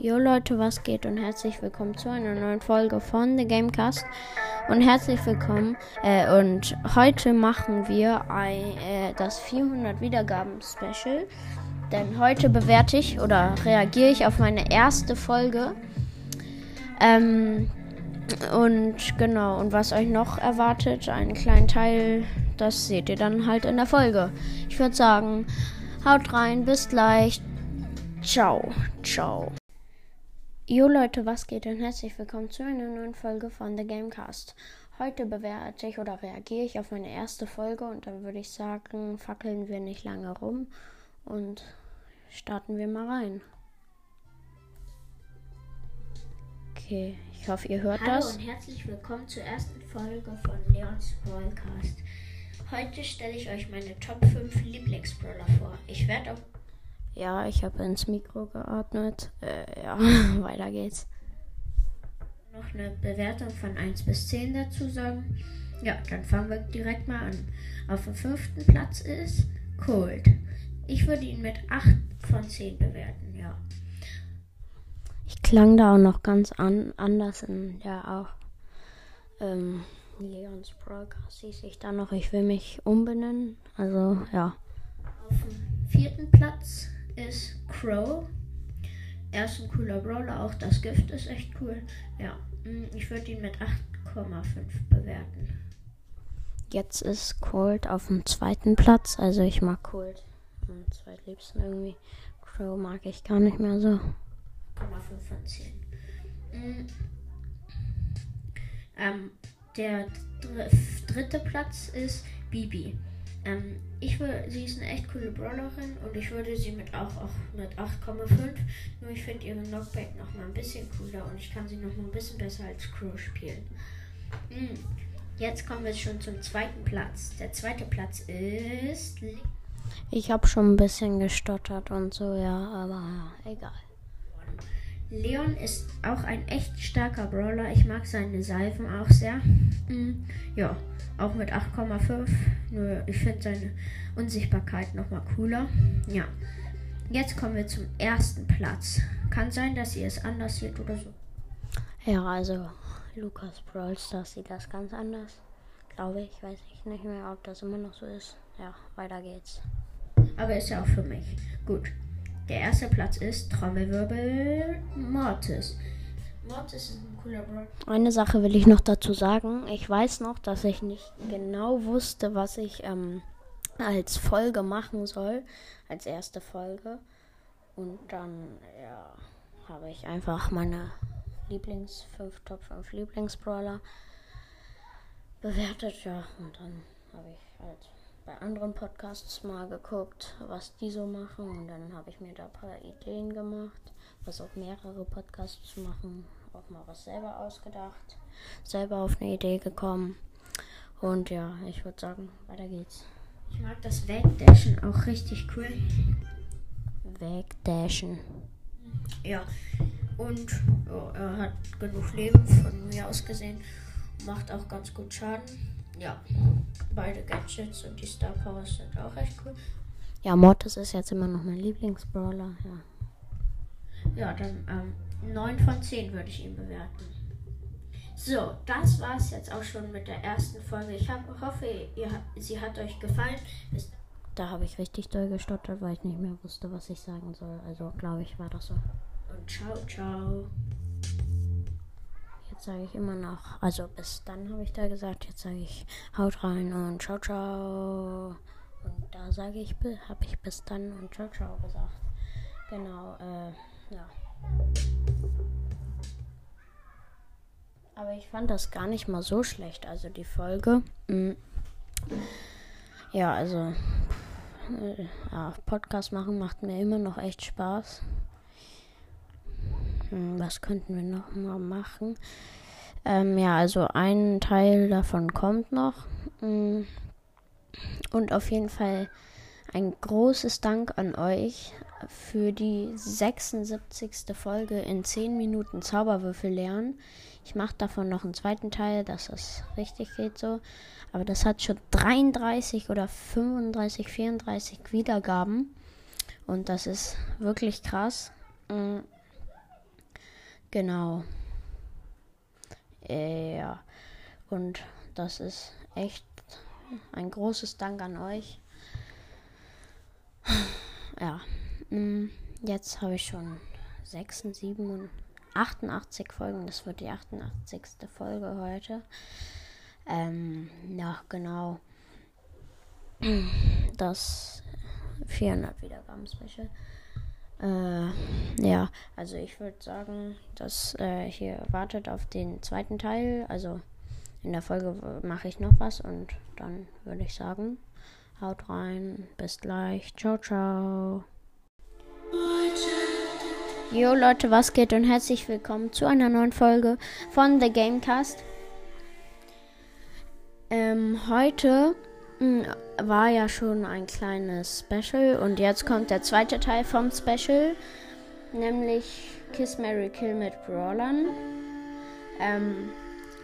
Jo Leute, was geht und herzlich willkommen zu einer neuen Folge von The Gamecast und herzlich willkommen äh, und heute machen wir ein, äh, das 400 Wiedergaben Special, denn heute bewerte ich oder reagiere ich auf meine erste Folge ähm, und genau und was euch noch erwartet, einen kleinen Teil, das seht ihr dann halt in der Folge. Ich würde sagen, haut rein, bis gleich. Ciao, ciao. Jo Leute, was geht und herzlich willkommen zu einer neuen Folge von The Gamecast. Heute bewerte ich oder reagiere ich auf meine erste Folge und dann würde ich sagen, fackeln wir nicht lange rum und starten wir mal rein. Okay, ich hoffe, ihr hört Hallo das. und herzlich willkommen zur ersten Folge von Leons Podcast. Heute stelle ich euch meine Top 5 Lieblingsbrawler vor. Ich werde auch Ja, ich habe ins Mikro geatmet. Äh, ja, weiter geht's. noch eine Bewertung von 1 bis 10 dazu sagen. Ja, dann fangen wir direkt mal an. Auf dem fünften Platz ist Cold. Ich würde ihn mit 8 von 10 bewerten, ja. Ich klang da auch noch ganz an, anders in der auch. Ähm, Leons Broadcast hieß ich da noch, ich will mich umbenennen. Also, ja. Auf dem vierten Platz ist Crow. Er ist ein cooler Brawler, auch das Gift ist echt cool. Ja, mm, ich würde ihn mit 8,5 bewerten. Jetzt ist Cold auf dem zweiten Platz. Also, ich mag Cold am zweitliebsten irgendwie. Crow mag ich gar nicht mehr so. 5 von 10. Mm. Ähm, der dr dritte Platz ist Bibi. Ähm, ich würde, sie ist eine echt coole Brawlerin und ich würde sie mit auch, auch mit 8,5. Nur ich finde ihre Knockback noch mal ein bisschen cooler und ich kann sie noch mal ein bisschen besser als Crow spielen. Mm. Jetzt kommen wir schon zum zweiten Platz. Der zweite Platz ist Ich habe schon ein bisschen gestottert und so, ja, aber ja, egal. Leon ist auch ein echt starker Brawler. Ich mag seine Salven auch sehr. Mm, ja, auch mit 8,5. Nur ich finde seine Unsichtbarkeit nochmal cooler. Ja. Jetzt kommen wir zum ersten Platz. Kann sein, dass ihr es anders seht oder so. Ja, also Lukas Brawl Stars sieht das ganz anders. Glaube ich, weiß ich nicht mehr, ob das immer noch so ist. Ja, weiter geht's. Aber ist ja auch für mich. Gut. Der erste Platz ist Trommelwirbel Mortis. Mortis ist ein cooler Brawler. Eine Sache will ich noch dazu sagen. Ich weiß noch, dass ich nicht genau wusste, was ich ähm, als Folge machen soll, als erste Folge. Und dann, ja, habe ich einfach meine Lieblings 5 Top 5 Lieblingsbrawler bewertet, ja. Und dann habe ich halt bei anderen Podcasts mal geguckt, was die so machen. Und dann habe ich mir da ein paar Ideen gemacht, was auch mehrere Podcasts machen. Auch mal was selber ausgedacht, selber auf eine Idee gekommen. Und ja, ich würde sagen, weiter geht's. Ich mag das Wegdashen auch richtig cool. Wegdashen. Ja. Und ja, er hat genug Leben von mir aus gesehen. Macht auch ganz gut Schaden. Ja. Beide Gadgets und die Star Powers sind auch echt cool. Ja, Mortis ist jetzt immer noch mein Lieblingsbrawler. Ja. Ja, dann ähm, 9 von 10 würde ich ihn bewerten. So, das war es jetzt auch schon mit der ersten Folge. Ich hab, hoffe, ihr, sie hat euch gefallen. Bis Da habe ich richtig doll gestottert, weil ich nicht mehr wusste, was ich sagen soll. Also glaube ich, war das so. und ciao, ciao. Jetzt sage ich immer noch, also bis dann habe ich da gesagt, jetzt sage ich haut rein und ciao, ciao. Und da sage ich, habe ich bis dann und ciao, ciao gesagt. Genau, äh, ja. Aber ich fand das gar nicht mal so schlecht, also die Folge. Mm. Ja, also, äh, ja, Podcast machen macht mir immer noch echt Spaß. Hm, Was könnten wir noch mal machen? Ähm, ja, also ein Teil davon kommt noch. Mm. Und auf jeden Fall ein großes Dank an euch für die 76. Folge in 10 Minuten Zauberwürfel lernen. Ich mache davon noch einen zweiten Teil, dass es richtig geht so. Aber das hat schon 33 oder 35, 34 Wiedergaben. Und das ist wirklich krass. Mm. Genau. Ja. Und das ist echt ein großes Dank an euch. Ja. Mm, jetzt habe ich schon 6, 7, 88 Folgen. Das wird die 88. Folge heute. Ähm, ja, genau. Das 400 Wiedergaben Special. Äh, ja, also ich würde sagen, dass äh, hier wartet auf den zweiten Teil. Also in der Folge mache ich noch was und dann würde ich sagen, haut rein, bis gleich, ciao, ciao. Jo Leute, was geht und herzlich willkommen zu einer neuen Folge von The Gamecast. Ähm, heute mh, hm, war ja schon ein kleines Special und jetzt kommt der zweite Teil vom Special, nämlich Kiss Mary Kill mit Brawlern. Ähm,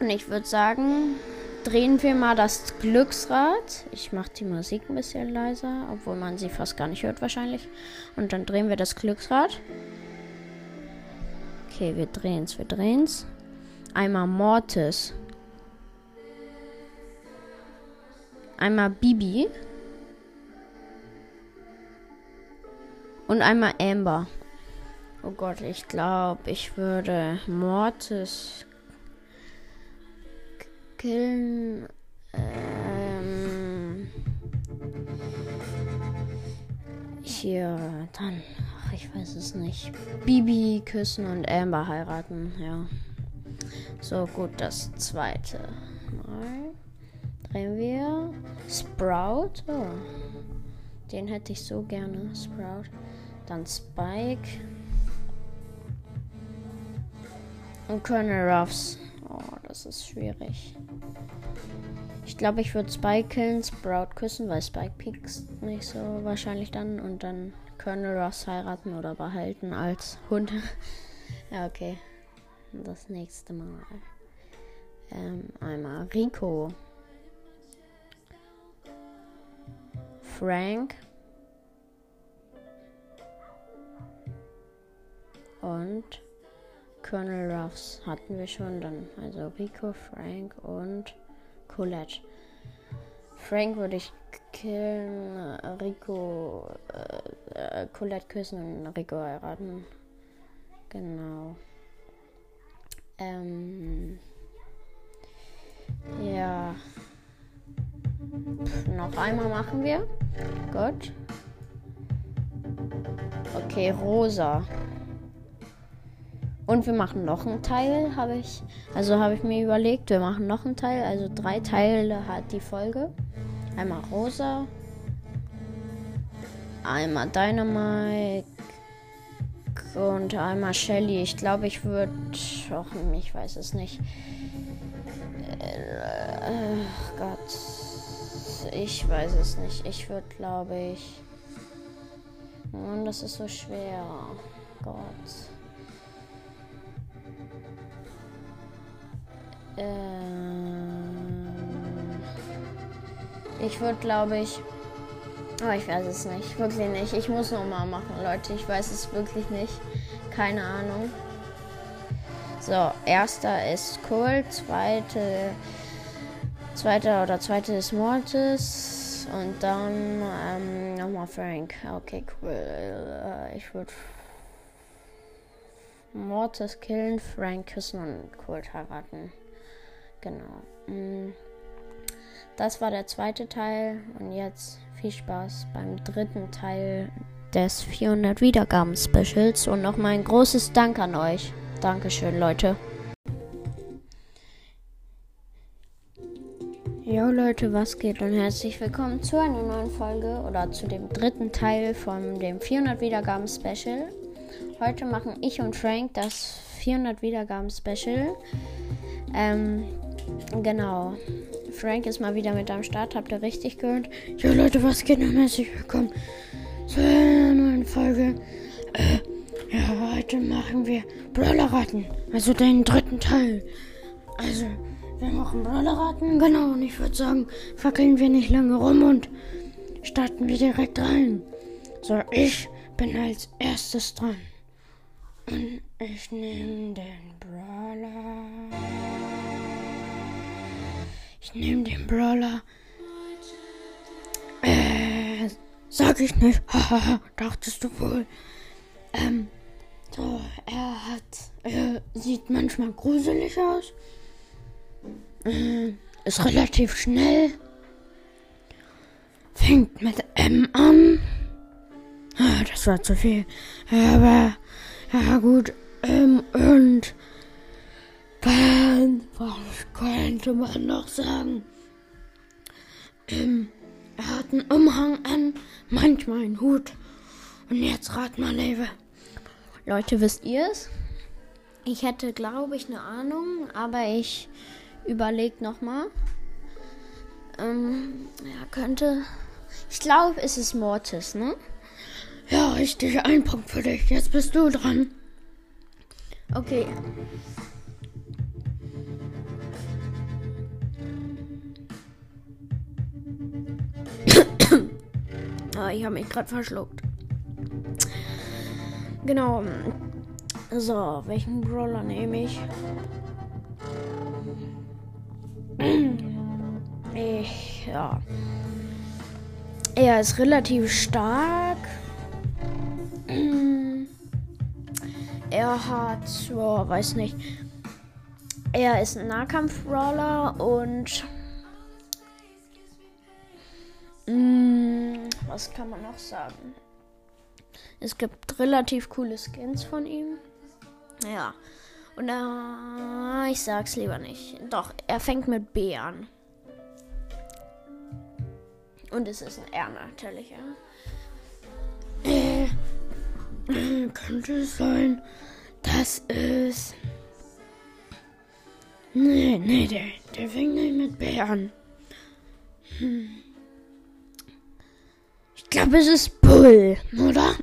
und ich würde sagen, drehen wir mal das Glücksrad. Ich mache die Musik ein bisschen leiser, obwohl man sie fast gar nicht hört wahrscheinlich. Und dann drehen wir das Glücksrad. Okay, wir drehen es, wir drehen es. Einmal Mortis. Einmal Bibi. Und einmal Amber. Oh Gott, ich glaube, ich würde Mortis killen. Ähm, hier, dann, ach, ich weiß es nicht. Bibi küssen und Amber heiraten, ja. So, gut, das zweite Mal drehen wir. Sprout, oh. Den hätte ich so gerne, Sprout. Dann Spike. Und Colonel Ruffs. Das ist schwierig. Ich glaube, ich würde Spike killen, Sprout küssen, weil Spike piekst nicht so wahrscheinlich dann und dann Colonel Ross heiraten oder behalten als Hund. ja, okay. Das nächste Mal. Ähm, einmal Rico. Frank. Und Colonel Ruffs hatten wir schon dann. Also Rico, Frank und Colette. Frank würde ich killen, Rico, äh, äh, Colette küssen und Rico heiraten. Genau. Ähm. Ja. Pff, noch einmal machen wir. Gut. Okay, rosa. Und wir machen noch einen Teil, habe ich. Also habe ich mir überlegt, wir machen noch einen Teil. Also drei Teile hat die Folge. Einmal Rosa. Einmal Dynamite. Und einmal Shelly. Ich glaube, ich würde. Ich weiß es nicht. Äh, Gott. Ich weiß es nicht. Ich würde, glaube ich. Und das ist so schwer. Gott. Ähm, ich würde, glaube ich. Aber ich weiß es nicht. Wirklich nicht. Ich muss nochmal machen, Leute. Ich weiß es wirklich nicht. Keine Ahnung. So, erster ist Cool. Zweite. Zweiter oder zweite ist Mortis. Und dann ähm, nochmal Frank. Okay, cool. Äh, ich würde Mortis killen, Frank küssen und Colt heiraten. Genau. Mm. Das war der zweite Teil und jetzt viel Spaß beim dritten Teil des 400 Wiedergaben Specials und nochmal ein großes Dank an euch. Dankeschön, Leute. Jo Leute, was geht und herzlich willkommen zu einer neuen Folge oder zu dem dritten Teil von dem 400 Wiedergaben Special. Heute machen ich und Frank das 400 Wiedergaben Special. Ähm, Genau. Frank ist mal wieder mit am Start. Habt ihr richtig gehört? Ja, Leute, was geht und herzlich willkommen zu einer neuen Folge. Äh, ja, heute machen wir Brawler-Raten. Also den dritten Teil. Also, wir machen Brawler-Raten. Genau, und ich würde sagen, fackeln wir nicht lange rum und starten wir direkt rein. So, ich bin als erstes dran. Und Ich nehme den Brawler. Ich nehme den Brawler. Äh, sag ich nicht. Haha, dachtest du wohl. Ähm, so, er hat, er sieht manchmal gruselig aus. Äh, ist relativ schnell. Fängt mit M an. Ah, das war zu viel. Aber, ja gut. Ähm, und dann, was könnte man noch sagen? Ähm, er hat einen Umhang an, manchmal einen Hut. Und jetzt rat mal, Leve. Leute, wisst ihr es? Ich hätte, glaube ich, eine Ahnung, aber ich überlege nochmal. Ähm, ja, könnte. Ich glaube, es ist Mortis, ne? Ja, richtig. Ein Punkt für dich. Jetzt bist du dran. Okay. Ich habe mich gerade verschluckt. Genau. So, welchen Brawler nehme ich? Ich, ja. Er ist relativ stark. Er hat, oh, weiß nicht. Er ist ein Nahkampf-Brawler und. Was kann man noch sagen? Es gibt relativ coole Skins von ihm. Ja. Und äh, ich sag's lieber nicht. Doch, er fängt mit B an. Und es ist ein R natürlich, ja. Äh, könnte es sein, dass es. Nee, nee, der, der fängt nicht mit B an. Hm. Ich glaube, es ist Bull, oder?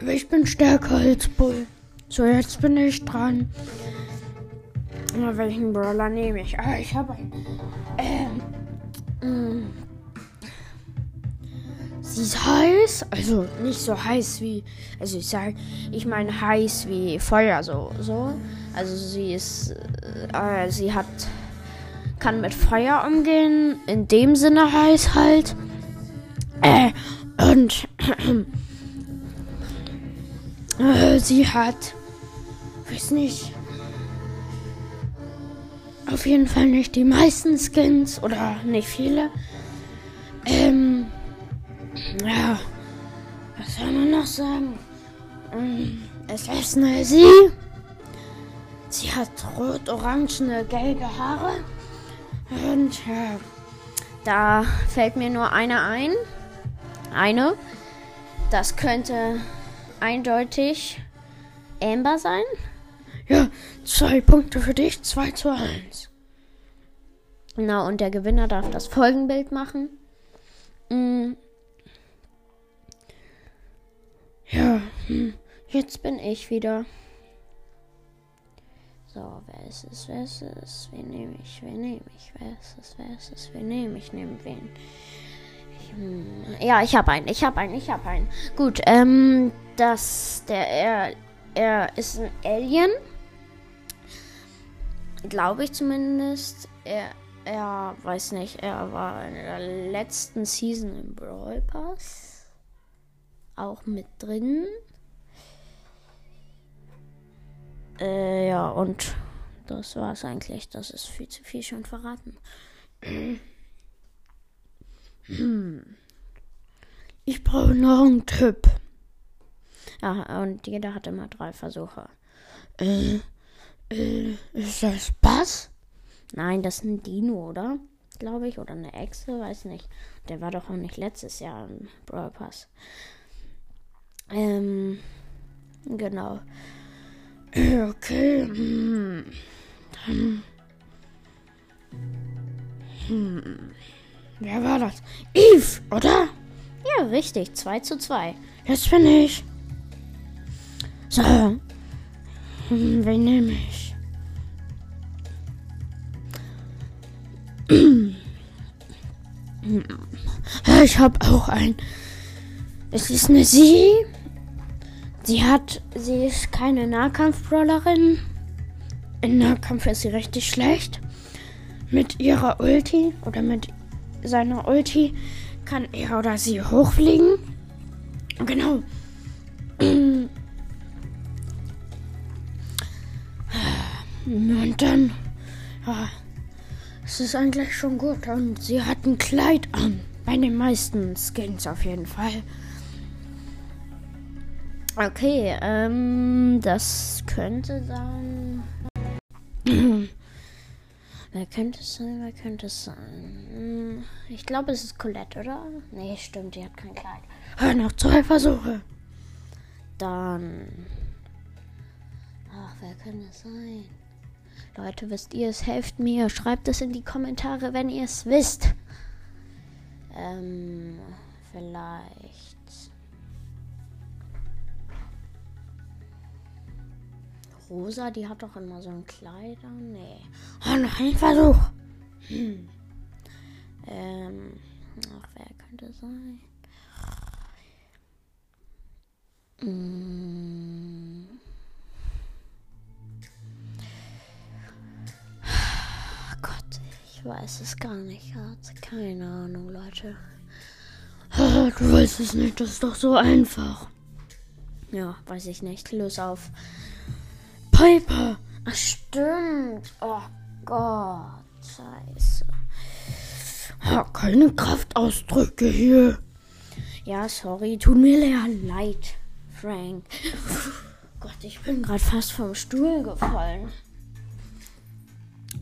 Aber ich bin stärker als Bull. So, jetzt bin ich dran. Na, welchen Brawler nehme ich? Ah, ich habe einen. Ähm. Mm. Sie ist heiß, also nicht so heiß wie, also ich sage, ich meine heiß wie Feuer, so, so. Also sie ist, äh, sie hat, kann mit Feuer umgehen, in dem Sinne heiß halt. Äh, und äh, sie hat, weiß nicht, auf jeden Fall nicht die meisten Skins oder nicht viele. Ähm, ja, was soll man noch sagen? Ähm, es ist eine sie. Sie hat rot-orangene, gelbe Haare. Und ja, da fällt mir nur eine ein. Eine. Das könnte eindeutig Amber sein. Ja, zwei Punkte für dich, zwei zu eins. Na, und der Gewinner darf das Folgenbild machen. Mm. Ja, hm. jetzt bin ich wieder. So, wer ist es? Wer ist es? Wen nehme ich? Wen nehme ich? Wer ist es? Wer ist es? Wen nehme ich? Nehme wen? Hm. Ja, ich habe einen. Ich habe einen. Ich habe einen. Gut, ähm, das, der, er, er ist ein Alien. Glaube ich zumindest. Er, er, weiß nicht, er war in der letzten Season im Brawl Pass. Auch mit drin. Äh, ja, und das war es eigentlich. Das ist viel zu viel schon verraten. Hm. Ich brauche noch einen Tipp. Ja, und jeder hat immer drei Versuche. Äh, äh, ist das Bass? Nein, das ist ein Dino, oder? Glaube ich. Oder eine Echse, weiß nicht. Der war doch auch nicht letztes Jahr im Brawl Pass. Ähm, genau. Okay. Hm. Wer war das? Eve, oder? Ja, richtig. 2 zu 2. Jetzt bin ich. So. Hm, wen nehme ich? Ich habe auch ein. Es ist eine Sie. Sie hat, sie ist keine Nahkampf-Brawlerin. In Nahkampf ist sie richtig schlecht. Mit ihrer Ulti oder mit seiner Ulti kann er oder sie hochfliegen. Genau. Und dann, ja, es ist eigentlich schon gut. Und sie hat ein Kleid an. Bei den meisten Skins auf jeden Fall. Okay, ähm, das könnte sein. wer könnte es sein? Wer könnte es sein? Ich glaube, es ist Colette, oder? Nee, stimmt, die hat kein Kleid. Hör noch zwei Versuche. Dann. Ach, wer könnte es sein? Leute, wisst ihr es? Helft mir. Schreibt es in die Kommentare, wenn ihr es wisst. Ähm, vielleicht. Rosa, die hat doch immer so ein Kleid. Nee. Oh, noch ein Versuch. Hm. Ähm, ach, wer könnte sein? Hm. Gott, ich weiß es gar nicht. Keine Ahnung, Leute. Du weißt es nicht, das ist doch so einfach. Ja, weiß ich nicht. Los auf. Piper. Ach, stimmt. Oh Gott. Scheiße. Ja, keine Kraftausdrücke hier. Ja, sorry. Tut mir leid, Frank. Gott, ich bin gerade fast vom Stuhl gefallen.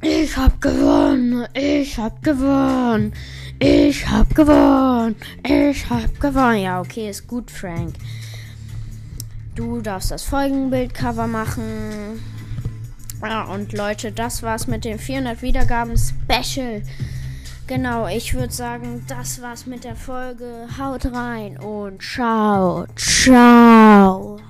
Ich hab gewonnen. Ich hab gewonnen. Ich hab gewonnen. Ich hab gewonnen. Ja, okay, ist gut, Frank. Du darfst das Folgenbildcover machen. Ja, und Leute, das war's mit dem 400 Wiedergaben Special. Genau, ich würde sagen, das war's mit der Folge. Haut rein und ciao, ciao.